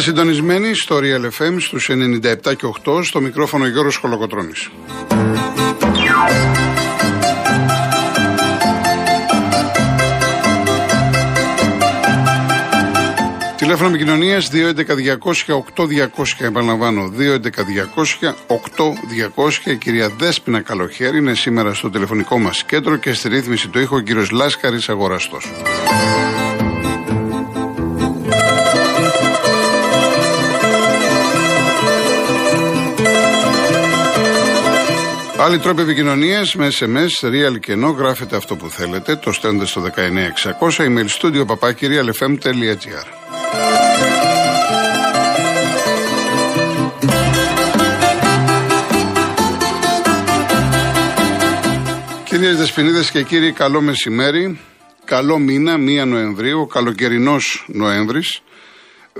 Είστε συντονισμένοι στο Real FM στους 97 και 8 στο μικρόφωνο Γιώργος Χολοκοτρώνης. Τηλέφωνο επικοινωνίας 211-200-8200. Επαναλαμβάνω, 211-200-8200. Η κυρία Δέσπινα Καλοχέρη είναι σήμερα στο τηλεφωνικό μας κέντρο και στη ρύθμιση του ήχου ο κύριος Λάσκαρης Αγοραστός. Άλλοι τρόποι επικοινωνίας με SMS, real και no, γράφετε αυτό που θέλετε, το στέλνετε στο 19600, email studio papakirialfm.gr. Κυρίες Δεσποινίδες και κύριοι, καλό μεσημέρι, καλό μήνα, 1 Νοεμβρίου, καλοκαιρινός Νοέμβρης.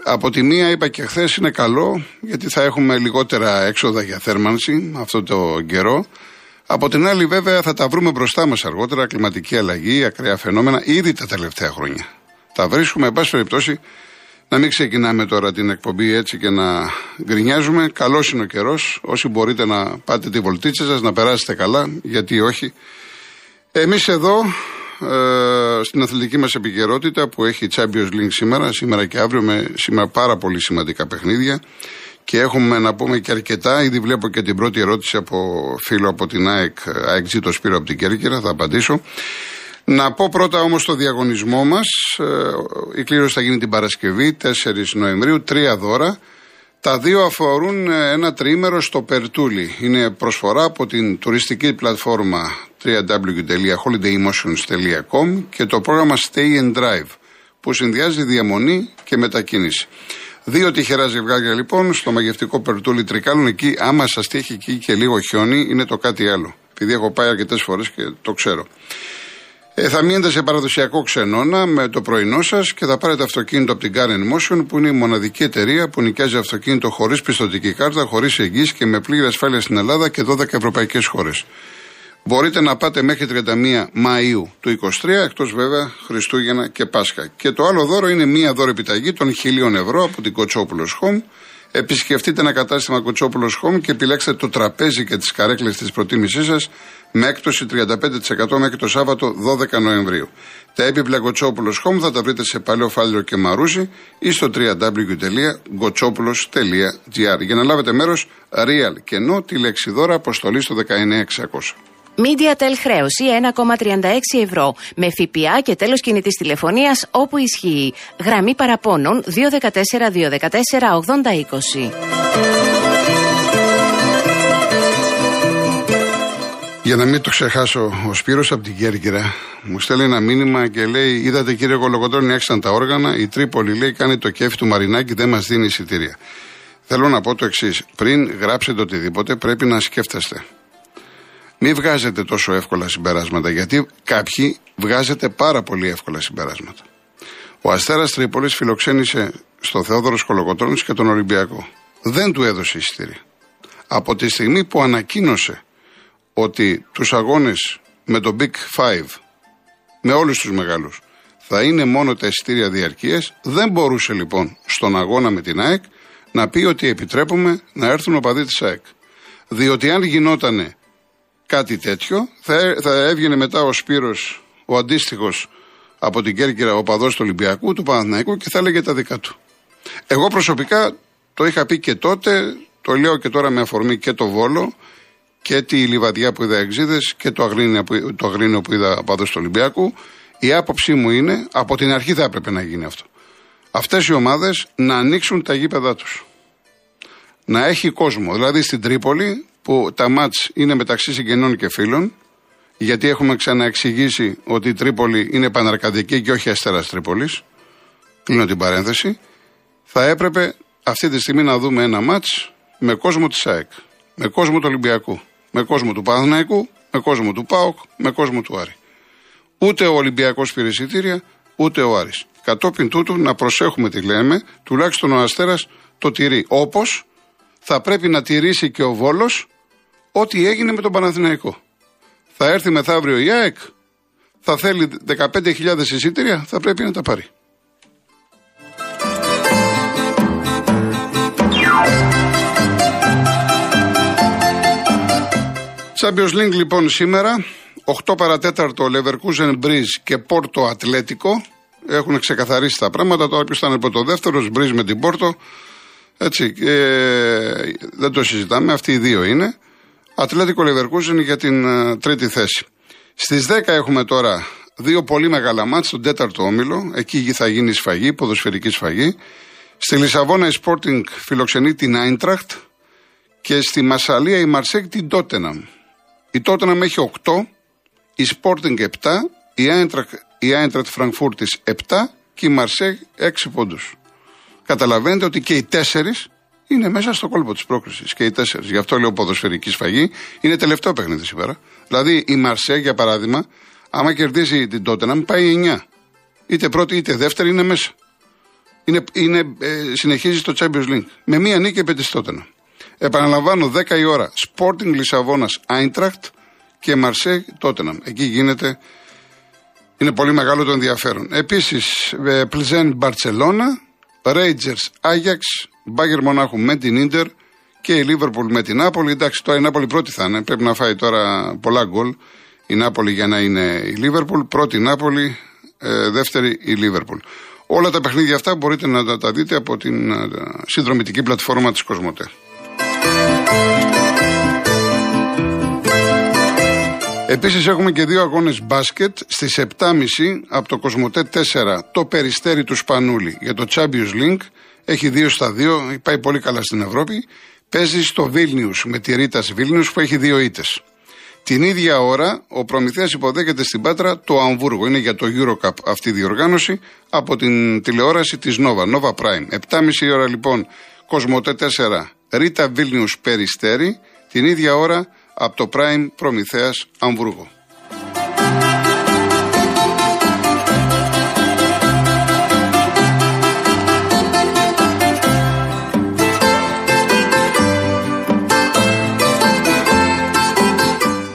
Από τη μία είπα και χθες είναι καλό γιατί θα έχουμε λιγότερα έξοδα για θέρμανση αυτό το καιρό. Από την άλλη βέβαια θα τα βρούμε μπροστά μας αργότερα, κλιματική αλλαγή, ακραία φαινόμενα, ήδη τα τελευταία χρόνια. Τα βρίσκουμε, εν πάση περιπτώσει, να μην ξεκινάμε τώρα την εκπομπή έτσι και να γκρινιάζουμε. Καλός είναι ο καιρός. Όσοι μπορείτε να πάτε τη βολτίτσα σας, να περάσετε καλά, γιατί όχι. Εμείς εδώ ε, στην αθλητική μας επικαιρότητα που έχει Champions League σήμερα, σήμερα και αύριο, με σήμερα πάρα πολύ σημαντικά παιχνίδια. Και έχουμε να πούμε και αρκετά. Ήδη βλέπω και την πρώτη ερώτηση από φίλο από την ΑΕΚ, ΑΕΚ το Σπύρο από την Κέρκυρα, θα απαντήσω. Να πω πρώτα όμως το διαγωνισμό μας. Ε, η κλήρωση θα γίνει την Παρασκευή, 4 Νοεμβρίου, τρία δώρα. Τα δύο αφορούν ε, ένα τριήμερο στο Περτούλι. Είναι προσφορά από την τουριστική πλατφόρμα www.holidaymotions.com και το πρόγραμμα Stay and Drive που συνδυάζει διαμονή και μετακίνηση. Δύο τυχερά ζευγάρια λοιπόν στο μαγευτικό Περτούλι Τρικάλων εκεί, άμα σα τύχει εκεί και λίγο χιόνι, είναι το κάτι άλλο. Επειδή έχω πάει αρκετέ φορέ και το ξέρω. Ε, θα μείνετε σε παραδοσιακό ξενώνα με το πρωινό σα και θα πάρετε αυτοκίνητο από την Car Motion που είναι η μοναδική εταιρεία που νοικιάζει αυτοκίνητο χωρί πιστοτική κάρτα, χωρί εγγύηση και με πλήρη ασφάλεια στην Ελλάδα και 12 ευρωπαϊκέ χώρε. Μπορείτε να πάτε μέχρι 31 Μαΐου του 23, εκτός βέβαια Χριστούγεννα και Πάσχα. Και το άλλο δώρο είναι μία δώρο επιταγή των 1000 ευρώ από την Κοτσόπουλος Home. Επισκεφτείτε ένα κατάστημα Κοτσόπουλος Home και επιλέξτε το τραπέζι και τις καρέκλες της προτίμησής σας με έκπτωση 35% μέχρι το Σάββατο 12 Νοεμβρίου. Τα έπιπλα Κοτσόπουλος Home θα τα βρείτε σε Παλαιό Φάλιο και Μαρούζι ή στο www.gotsopoulos.gr για να λάβετε μέρος real και no τη λέξη δώρα αποστολή στο 19600. MediaTel χρέωση 1,36 ευρώ με ΦΠΑ και τέλος κινητής τηλεφωνίας όπου ισχύει. Γραμμή παραπώνων 214 214 8020. Για να μην το ξεχάσω, ο Σπύρος από την Κέρκυρα μου στέλνει ένα μήνυμα και λέει: Είδατε κύριε Κολοκοτρόνη, έξαν τα όργανα. Η Τρίπολη λέει: Κάνει το κέφι του Μαρινάκη, δεν μας δίνει εισιτήρια. Θέλω να πω το εξής: Πριν γράψετε οτιδήποτε, πρέπει να σκέφτεστε. Μην βγάζετε τόσο εύκολα συμπεράσματα, γιατί κάποιοι βγάζετε πάρα πολύ εύκολα συμπεράσματα. Ο Αστέρας Τρίπολης φιλοξένησε στο Θεόδωρο Κολοκοτρόνη και τον Ολυμπιακό. Δεν του έδωσε εισιτήρια. Από τη στιγμή που ανακοίνωσε ότι τους αγώνες με το Big Five, με όλους τους μεγάλους, θα είναι μόνο τα εισιτήρια διαρκείας, δεν μπορούσε λοιπόν στον αγώνα με την ΑΕΚ να πει ότι επιτρέπουμε να έρθουν οπαδοί της ΑΕΚ. Διότι αν γινότανε κάτι τέτοιο, θα, θα έβγαινε μετά ο Σπύρος, ο αντίστοιχος από την Κέρκυρα, ο παδός του Ολυμπιακού, του Παναθηναϊκού και θα έλεγε τα δικά του. Εγώ προσωπικά το είχα πει και τότε, το λέω και τώρα με αφορμή και το Βόλο και τη Λιβαδιά που είδα εξίδες και το Αγρίνιο που, το Αγρίνιο που είδα παδός του Ολυμπιακού. Η άποψή μου είναι, από την αρχή θα έπρεπε να γίνει αυτό. Αυτές οι ομάδες να ανοίξουν τα γήπεδά τους. Να έχει κόσμο. Δηλαδή στην Τρίπολη που τα μάτς είναι μεταξύ συγγενών και φίλων, γιατί έχουμε ξαναεξηγήσει ότι η Τρίπολη είναι παναρκαδική και όχι αστέρας Τρίπολης, κλείνω την παρένθεση, θα έπρεπε αυτή τη στιγμή να δούμε ένα μάτς με κόσμο της ΑΕΚ, με κόσμο του Ολυμπιακού, με κόσμο του Παναθηναϊκού, με κόσμο του ΠΑΟΚ, με κόσμο του Άρη. Ούτε ο Ολυμπιακός πήρε εισιτήρια, ούτε ο Άρης. Κατόπιν τούτου να προσέχουμε τι λέμε, τουλάχιστον ο Αστέρας το τηρεί. Όπως θα πρέπει να τηρήσει και ο Βόλος ό,τι έγινε με τον Παναθηναϊκό. Θα έρθει μεθαύριο η ΑΕΚ, θα θέλει 15.000 εισιτήρια, θα πρέπει να τα πάρει. Champions League λοιπόν σήμερα, 8 παρατέταρτο Leverkusen Breeze και Πόρτο Ατλέτικο. Έχουν ξεκαθαρίσει τα πράγματα. Τώρα ποιος θα είναι το δεύτερος, Breeze με την Πόρτο. Έτσι, ε, δεν το συζητάμε. Αυτοί οι δύο είναι. Ατλέτικο Leverkusen για την ε, τρίτη θέση. Στις 10 έχουμε τώρα δύο πολύ μεγάλα μάτς στον τέταρτο όμιλο. Εκεί θα γίνει σφαγή, ποδοσφαιρική σφαγή. Στη Λισαβόνα η Sporting φιλοξενεί την Άιντραχτ και στη Μασαλία η Μαρσέκ την Τότεναμ. Η Τότεναμ έχει 8, η Sporting 7, η Άιντραχτ η Άιντραχτ Φραγκφούρτης 7 και η Μαρσέκ 6 πόντους. Καταλαβαίνετε ότι και οι τέσσερις είναι μέσα στο κόλπο της πρόκρισης. Και οι τέσσερις. Γι' αυτό λέω ποδοσφαιρική σφαγή. Είναι τελευταίο παιχνίδι σήμερα. Δηλαδή η Μαρσέ, για παράδειγμα, άμα κερδίσει την τότε να μην πάει 9. Είτε πρώτη είτε δεύτερη είναι μέσα. Είναι, είναι, ε, συνεχίζει στο Champions League. Με μία νίκη επί της τότε. Επαναλαμβάνω, 10 η ώρα. Sporting Λισαβόνας Άιντραχτ και Μαρσέ Τότεναμ. Εκεί γίνεται. Είναι πολύ μεγάλο το ενδιαφέρον. Επίσης, Πλιζέν Μπαρσελόνα, Rangers Άγιαξ, Μπάγκερ Μονάχου με την Ίντερ και η Λίβερπουλ με την Νάπολη. Εντάξει, τώρα η Νάπολη πρώτη θα είναι. Πρέπει να φάει τώρα πολλά γκολ η Νάπολη για να είναι η Λίβερπουλ. Πρώτη η Νάπολη, ε, δεύτερη η Λίβερπουλ. Όλα τα παιχνίδια αυτά μπορείτε να τα, δείτε από την ε, συνδρομητική πλατφόρμα της Κοσμοτέ. Επίσης έχουμε και δύο αγώνες μπάσκετ στις 7.30 από το Κοσμοτέ 4 το Περιστέρι του Σπανούλη για το Champions League. Έχει δύο στα δύο, πάει πολύ καλά στην Ευρώπη. Παίζει στο Βίλνιους με τη Ρίτα Βίλνιους που έχει δύο ήτες. Την ίδια ώρα ο Προμηθέας υποδέχεται στην Πάτρα το Αμβούργο. Είναι για το Eurocup αυτή η διοργάνωση από την τηλεόραση της Nova, Nova Prime. 7.30 ώρα λοιπόν Κοσμοτέ 4 Ρίτα Βίλνιους Περιστέρι. Την ίδια ώρα από το Prime Προμηθέας Αμβούργο.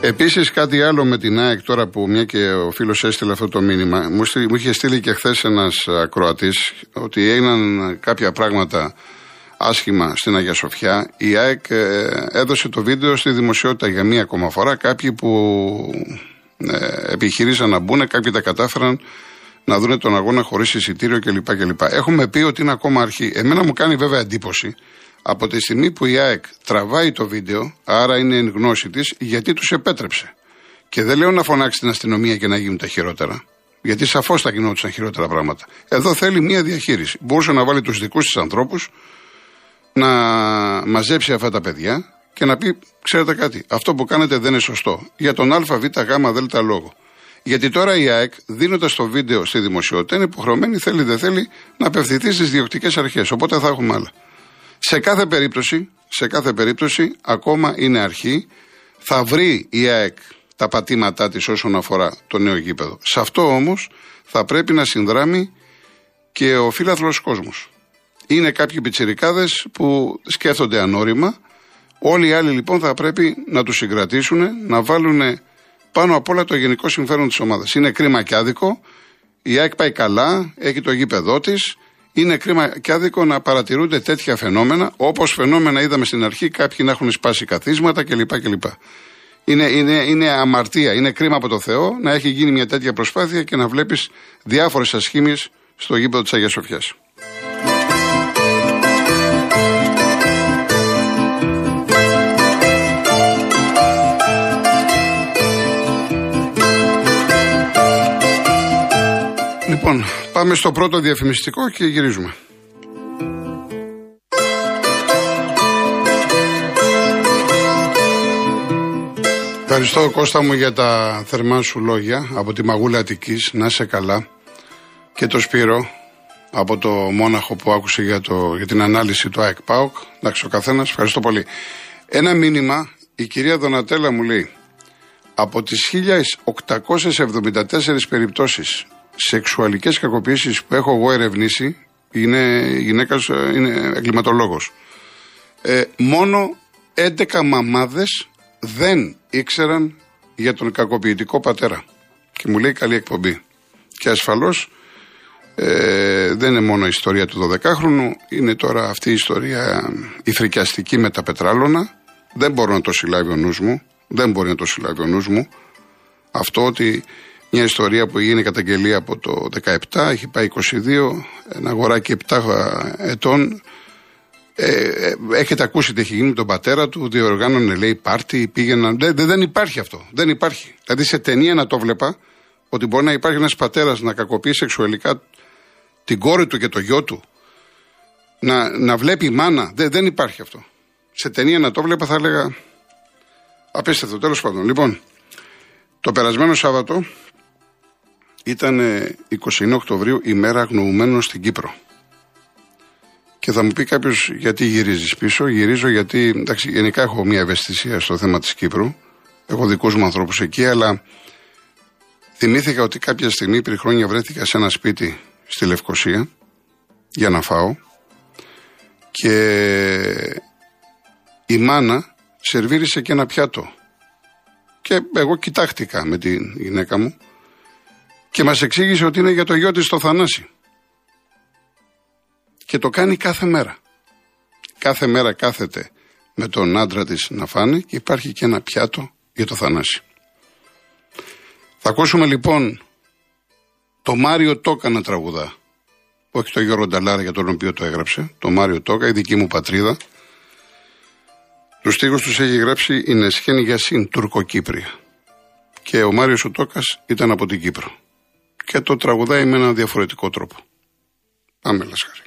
Επίσης, κάτι άλλο με την ΑΕΚ τώρα που μια και ο φίλος έστειλε αυτό το μήνυμα. Μου, μου είχε στείλει και χθες ένας ακροατής ότι έγιναν κάποια πράγματα άσχημα στην Αγία Σοφιά. Η ΑΕΚ ε, έδωσε το βίντεο στη δημοσιότητα για μία ακόμα φορά. Κάποιοι που ε, επιχειρήσαν να μπουν, κάποιοι τα κατάφεραν να δουν τον αγώνα χωρίς εισιτήριο κλπ. κλπ. Έχουμε πει ότι είναι ακόμα αρχή. Εμένα μου κάνει βέβαια εντύπωση από τη στιγμή που η ΑΕΚ τραβάει το βίντεο, άρα είναι εν γνώση της, γιατί τους επέτρεψε. Και δεν λέω να φωνάξει την αστυνομία και να γίνουν τα χειρότερα. Γιατί σαφώς θα γινόντουσαν χειρότερα πράγματα. Εδώ θέλει μια διαχείριση. Μπορούσε να βάλει τους δικούς της ανθρώπους, να μαζέψει αυτά τα παιδιά και να πει: Ξέρετε κάτι, αυτό που κάνετε δεν είναι σωστό. Για τον ΑΒ Γ λόγο. Γιατί τώρα η ΑΕΚ, δίνοντας το βίντεο στη δημοσιότητα, είναι υποχρεωμένη, θέλει δεν θέλει, να απευθυνθεί στις διοκτικές αρχές. Οπότε θα έχουμε άλλα. Σε κάθε περίπτωση, σε κάθε περίπτωση, ακόμα είναι αρχή. Θα βρει η ΑΕΚ τα πατήματά της όσον αφορά το νέο γήπεδο. Σε αυτό όμως θα πρέπει να συνδράμει και ο φίλαθλος κόσμος. Είναι κάποιοι πιτσιρικάδες που σκέφτονται ανώρημα. Όλοι οι άλλοι λοιπόν θα πρέπει να τους συγκρατήσουν, να βάλουν πάνω απ' όλα το γενικό συμφέρον της ομάδας. Είναι κρίμα και άδικο. Η ΑΕΚ πάει καλά, έχει το γήπεδό της, είναι κρίμα και άδικο να παρατηρούνται τέτοια φαινόμενα, όπως φαινόμενα είδαμε στην αρχή, κάποιοι να έχουν σπάσει καθίσματα κλπ. κλπ. Είναι, είναι, είναι αμαρτία, είναι κρίμα από το Θεό να έχει γίνει μια τέτοια προσπάθεια και να βλέπεις διάφορες ασχήμιες στο γήπεδο της Αγίας Σοφιάς. Λοιπόν, πάμε στο πρώτο διαφημιστικό και γυρίζουμε. Ευχαριστώ Κώστα μου για τα θερμά σου λόγια από τη Μαγούλα Αττικής, να είσαι καλά και το Σπύρο από το Μόναχο που άκουσε για, το, για την ανάλυση του ΑΕΚ ΠΑΟΚ. Εντάξει ο καθένας, ευχαριστώ πολύ. Ένα μήνυμα, η κυρία Δονατέλα μου λέει, από τις 1874 περιπτώσεις σεξουαλικές κακοποιήσεις που έχω εγώ ερευνήσει, είναι γυναίκας, είναι εγκληματολόγος. Ε, μόνο 11 μαμάδες δεν ήξεραν για τον κακοποιητικό πατέρα. Και μου λέει καλή εκπομπή. Και ασφαλώς ε, δεν είναι μόνο η ιστορία του 12χρονου, είναι τώρα αυτή η ιστορία η φρικιαστική με τα πετράλωνα. Δεν μπορώ να το συλλάβει ο νους μου. Δεν μπορεί να το συλλάβει ο νους μου. Αυτό ότι μια ιστορία που γίνει καταγγελία από το 17, έχει πάει 22, ένα αγοράκι 7 ετών. Ε, ε, έχετε ακούσει τι έχει γίνει με τον πατέρα του, διοργάνωνε λέει πάρτι, πήγαιναν. Δεν, δεν υπάρχει αυτό. Δεν υπάρχει. Δηλαδή σε ταινία να το βλέπα ότι μπορεί να υπάρχει ένας πατέρας να κακοποιεί σεξουαλικά την κόρη του και το γιο του. Να, να βλέπει μάνα. Δεν, δεν υπάρχει αυτό. Σε ταινία να το βλέπα θα έλεγα απίστευτο. Τέλος πάντων. Λοιπόν, το περασμένο Σάββατο ήταν 29 Οκτωβρίου ημέρα αγνοουμένων στην Κύπρο. Και θα μου πει κάποιος γιατί γυρίζεις πίσω; Γυρίζω γιατί εντάξει, γενικά έχω μια ευαισθησία στο θέμα της Κύπρου. Έχω δικούς μου ανθρώπους εκεί, αλλά θυμήθηκα ότι κάποια στιγμή πριν χρόνια βρέθηκα σε ένα σπίτι στη Λευκοσία για να φάω και η μάνα σερβίρισε και ένα πιάτο. Και εγώ κοιτάχτηκα με τη γυναίκα μου και μας εξήγησε ότι είναι για το γιο της το Θανάση. Και το κάνει κάθε μέρα. Κάθε μέρα κάθεται με τον άντρα της να φάνε και υπάρχει και ένα πιάτο για το Θανάση. Θα ακούσουμε λοιπόν το Μάριο Τόκα να τραγουδά. Όχι το Γιώργο Νταλάρα για τον οποίο το έγραψε. Το Μάριο Τόκα, η δική μου πατρίδα. Τους στίχους τους έχει γράψει η Νεσχένη Γιασίν, Τουρκοκύπρια. Και ο Μάριος ο Τόκας ήταν από την Κύπρο. Και το τραγουδάει με έναν διαφορετικό τρόπο. Πάμε Λασχάρη.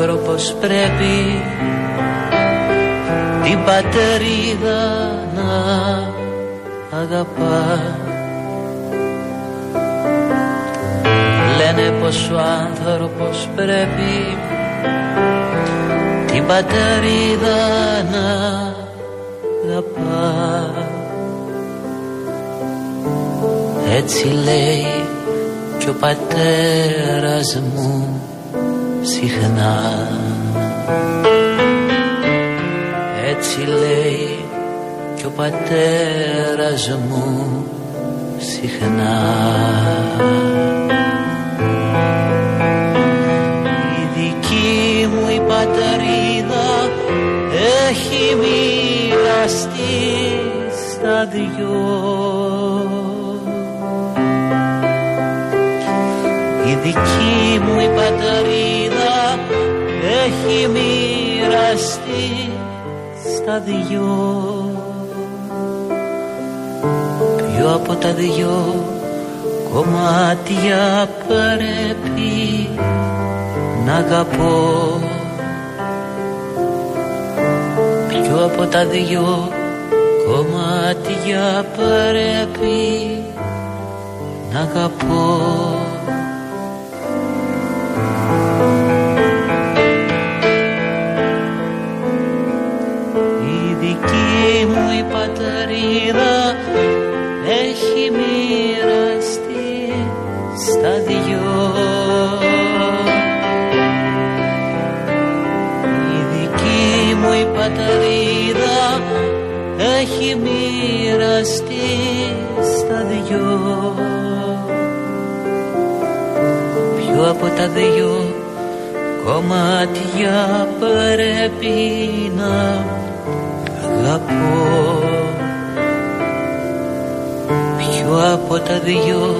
Άνθρωπος πρέπει την πατερίδα να αγαπά. Λένε πως ο άνθρωπος πρέπει την πατερίδα να αγαπά. Έτσι λέει και ο πατέρας μου συχνά. Έτσι λέει και ο πατέρας μου συχνά. Η δική μου η πατρίδα έχει μοιραστεί στα δυο. Η δική μου η πατρίδα έχει μοιραστεί στα δυο. Ποιο από τα δυο κομμάτια πρέπει να αγαπώ; Ποιο από τα δυο κομμάτια πρέπει να αγαπώ; Από τα δυο κομμάτια πρέπει να αγαπώ Ποιο από τα δυο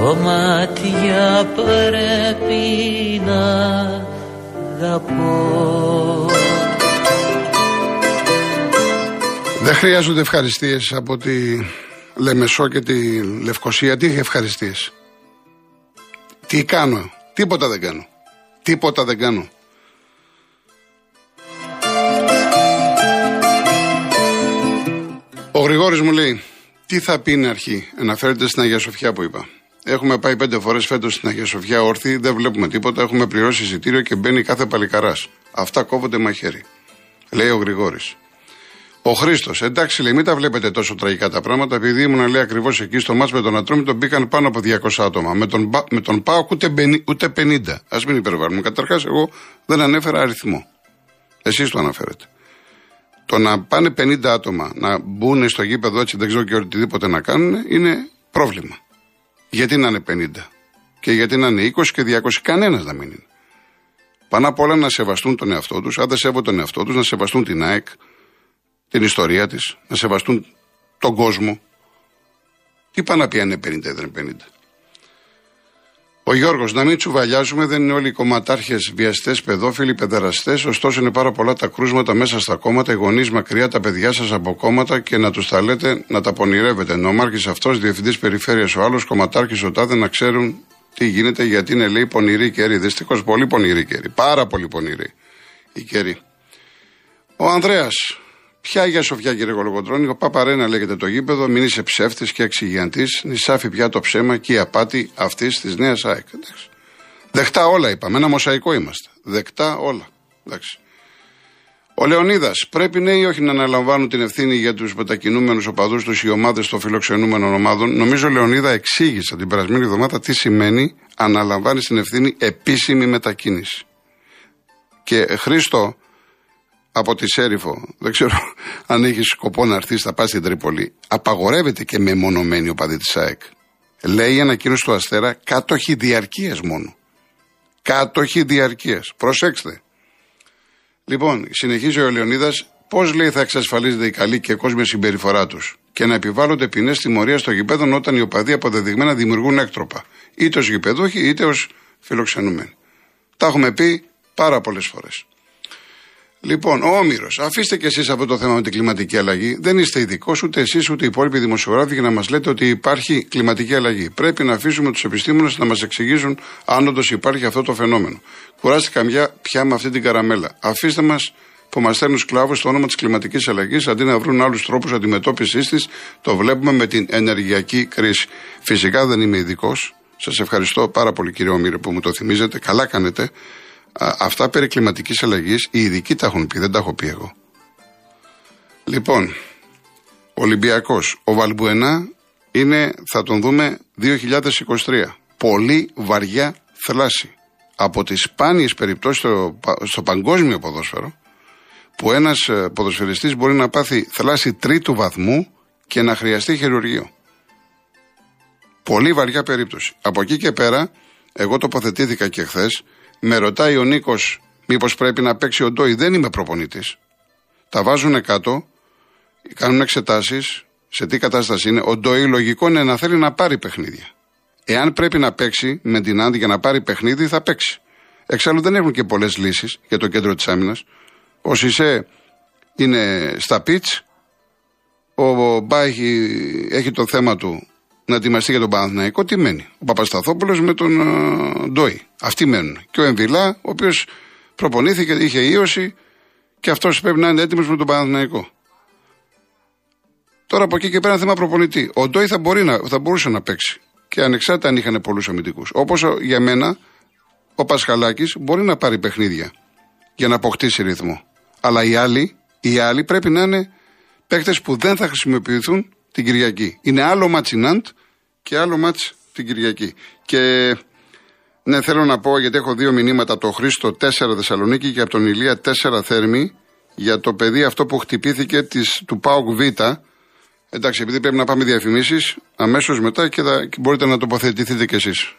κομμάτια πρέπει να αγαπώ Δεν χρειάζονται ευχαριστίες από τη Λεμεσό και τη Λευκοσία. Τι ευχαριστίες; Τι κάνω. Τίποτα δεν κάνω. Τίποτα δεν κάνω. Ο Γρηγόρης μου λέει, τι θα πει είναι αρχή, αναφέρεται στην Αγία Σοφιά που είπα. Έχουμε πάει πέντε φορές φέτος στην Αγία Σοφιά όρθιοι, δεν βλέπουμε τίποτα. Έχουμε πληρώσει εισιτήριο και μπαίνει κάθε παλικαράς. Αυτά κόβονται μαχαίρι. Λέει ο Γρηγόρης. Ο Χρήστος, εντάξει λέει, μην τα βλέπετε τόσο τραγικά τα πράγματα, επειδή ήμουν λέει ακριβώς εκεί στο μάτς με τον Ατρόμητο μπήκαν πάνω από 200 άτομα. Με τον, με τον Πάοκ ούτε, ούτε 50. Α μην υπερβάλλουμε. Καταρχάς, εγώ δεν ανέφερα αριθμό. Εσείς το αναφέρετε. Το να πάνε 50 άτομα να μπουν στο γήπεδο έτσι, δεν ξέρω και οτιδήποτε να κάνουν, είναι πρόβλημα. Γιατί να είναι 50 και γιατί να είναι 20 και 200, κανένας να μην είναι. Πάνω απ' όλα να σεβαστούν τον εαυτό τους, αν δεν σέβονται τον εαυτό τους, να σεβαστούν την ΑΕΚ, την ιστορία της, να σεβαστούν τον κόσμο. Τι πάνε να πει αν είναι 50 δεν είναι 50. Ο Γιώργος, να μην τσουβαλιάζουμε, δεν είναι όλοι οι κομματάρχες βιαστές, παιδόφιλοι, παιδεραστές. Ωστόσο, είναι πάρα πολλά τα κρούσματα μέσα στα κόμματα, οι γονείς μακριά, τα παιδιά σας από κόμματα και να τους τα λέτε να τα πονηρεύετε. Ενώ ο Μάρκης αυτός, διευθυντής περιφέρειας, ο άλλος κομματάρχης, ο τάδε να ξέρουν τι γίνεται, γιατί είναι λέει πονηρή καιρή. Δυστυχώς πολύ πονηρή καιρή. Πάρα πολύ πονηρή η καιρή. Ο Ανδρέας, Ποια Αγία Σοφιά, κύριε Κολοκοτρόνη, ο Παπαρένα λέγεται το γήπεδο, μην είσαι ψεύτης και εξηγιαντή, νησάφι πια το ψέμα και η απάτη αυτής της νέας ΑΕΚ. Εντάξει. Δεκτά όλα είπαμε, ένα μοσαϊκό είμαστε. Δεκτά όλα. Εντάξει. Ο Λεωνίδας, πρέπει ναι ή όχι να αναλαμβάνουν την ευθύνη για τους μετακινούμενους οπαδούς τους οι ομάδε των φιλοξενούμενων ομάδων; Νομίζω, Λεωνίδα, εξήγησα την περασμένη εβδομάδα τι σημαίνει αναλαμβάνεις την ευθύνη επίσημη μετακίνηση. Και Χρήστο, από τη Σέριφο, δεν ξέρω αν έχει σκοπό να έρθεις, θα πας στην Τρίπολη, απαγορεύεται και με μονομένη οπαδή της ΑΕΚ. Λέει η ανακοίνωση του Αστέρα κάτοχη διαρκείας μόνο. Κάτοχη διαρκείας. Προσέξτε. Λοιπόν, συνεχίζει ο Λεωνίδας, πώς λέει θα εξασφαλίζεται η καλή και κόσμια συμπεριφορά τους και να επιβάλλονται ποινές τιμωρίας στο γηπέδο όταν οι οπαδοί αποδεδειγμένα δημιουργούν έκτροπα. Είτε ως γηπεδούχοι είτε ως φιλοξενούμενοι. Τα έχουμε πει πάρα πολλές φορές. Λοιπόν, ο Όμηρος, αφήστε και εσείς αυτό το θέμα με την κλιματική αλλαγή. Δεν είστε ειδικός ούτε εσείς ούτε οι υπόλοιποι δημοσιογράφοι για να μας λέτε ότι υπάρχει κλιματική αλλαγή. Πρέπει να αφήσουμε τους επιστήμονες να μας εξηγήσουν αν όντως υπάρχει αυτό το φαινόμενο. Κουράστηκα μια πια με αυτή την καραμέλα. Αφήστε μας που μας στέλνουν σκλάβους στο όνομα της κλιματικής αλλαγής αντί να βρουν άλλους τρόπους αντιμετώπισης της, το βλέπουμε με την ενεργειακή κρίση. Φυσικά δεν είμαι ειδικός. Σας ευχαριστώ πάρα πολύ κύριε Όμηρο που μου το θυμίζετε. Καλά κάνετε αυτά περί κλιματικής αλλαγής οι ειδικοί τα έχουν πει, δεν τα έχω πει εγώ. Λοιπόν, Ολυμπιακός. Ο Βαλμπουενά είναι, θα τον δούμε 2023. Πολύ βαριά θλάση. Από τις σπάνιες περιπτώσεις στο, στο παγκόσμιο ποδόσφαιρο, που ένας ε, ποδοσφαιριστής μπορεί να πάθει θλάση τρίτου βαθμού και να χρειαστεί χειρουργείο. Πολύ βαριά περίπτωση. Από εκεί και πέρα, εγώ τοποθετήθηκα και χθες με ρωτάει ο Νίκος, μήπως πρέπει να παίξει ο Ντόι. Δεν είμαι προπονητής. Τα βάζουν κάτω, κάνουν εξετάσεις, σε τι κατάσταση είναι. Ο Ντόι λογικό είναι να θέλει να πάρει παιχνίδια. Εάν πρέπει να παίξει με την Άντι για να πάρει παιχνίδι, θα παίξει. Εξάλλου δεν έχουν και πολλές λύσεις για το κέντρο της άμυνας. Ο Σισε είναι στα πιτς. Ο Μπάχη έχει το θέμα του να ετοιμαστεί για τον Παναθηναϊκό, τι μένει. Ο Παπασταθόπουλος με τον uh, Ντόι. Αυτοί μένουν. Και ο Εμβιλά, ο οποίος προπονήθηκε, είχε ίωση και αυτός πρέπει να είναι έτοιμος με τον Παναθηναϊκό. Τώρα από εκεί και πέρα είναι θέμα προπονητή. Ο Ντόι θα, μπορεί να, θα μπορούσε να παίξει. Και ανεξάρτητα αν είχαν πολλούς αμυντικούς. Όπως για μένα, ο Πασχαλάκης μπορεί να πάρει παιχνίδια για να αποκτήσει ρυθμό. Αλλά οι άλλοι, οι άλλοι πρέπει να είναι παίχτε που δεν θα χρησιμοποιηθούν την Κυριακή. Είναι άλλο μάτς Ναντ και άλλο μάτς την Κυριακή. Και ναι, θέλω να πω γιατί έχω δύο μηνύματα το Χρήστο 4 Θεσσαλονίκη και από τον Ηλία 4 Θέρμη για το παιδί αυτό που χτυπήθηκε της, του ΠΑΟΚ Β. Εντάξει, επειδή πρέπει να πάμε διαφημίσεις, αμέσως μετά και, θα, μπορείτε να τοποθετηθείτε κι εσείς.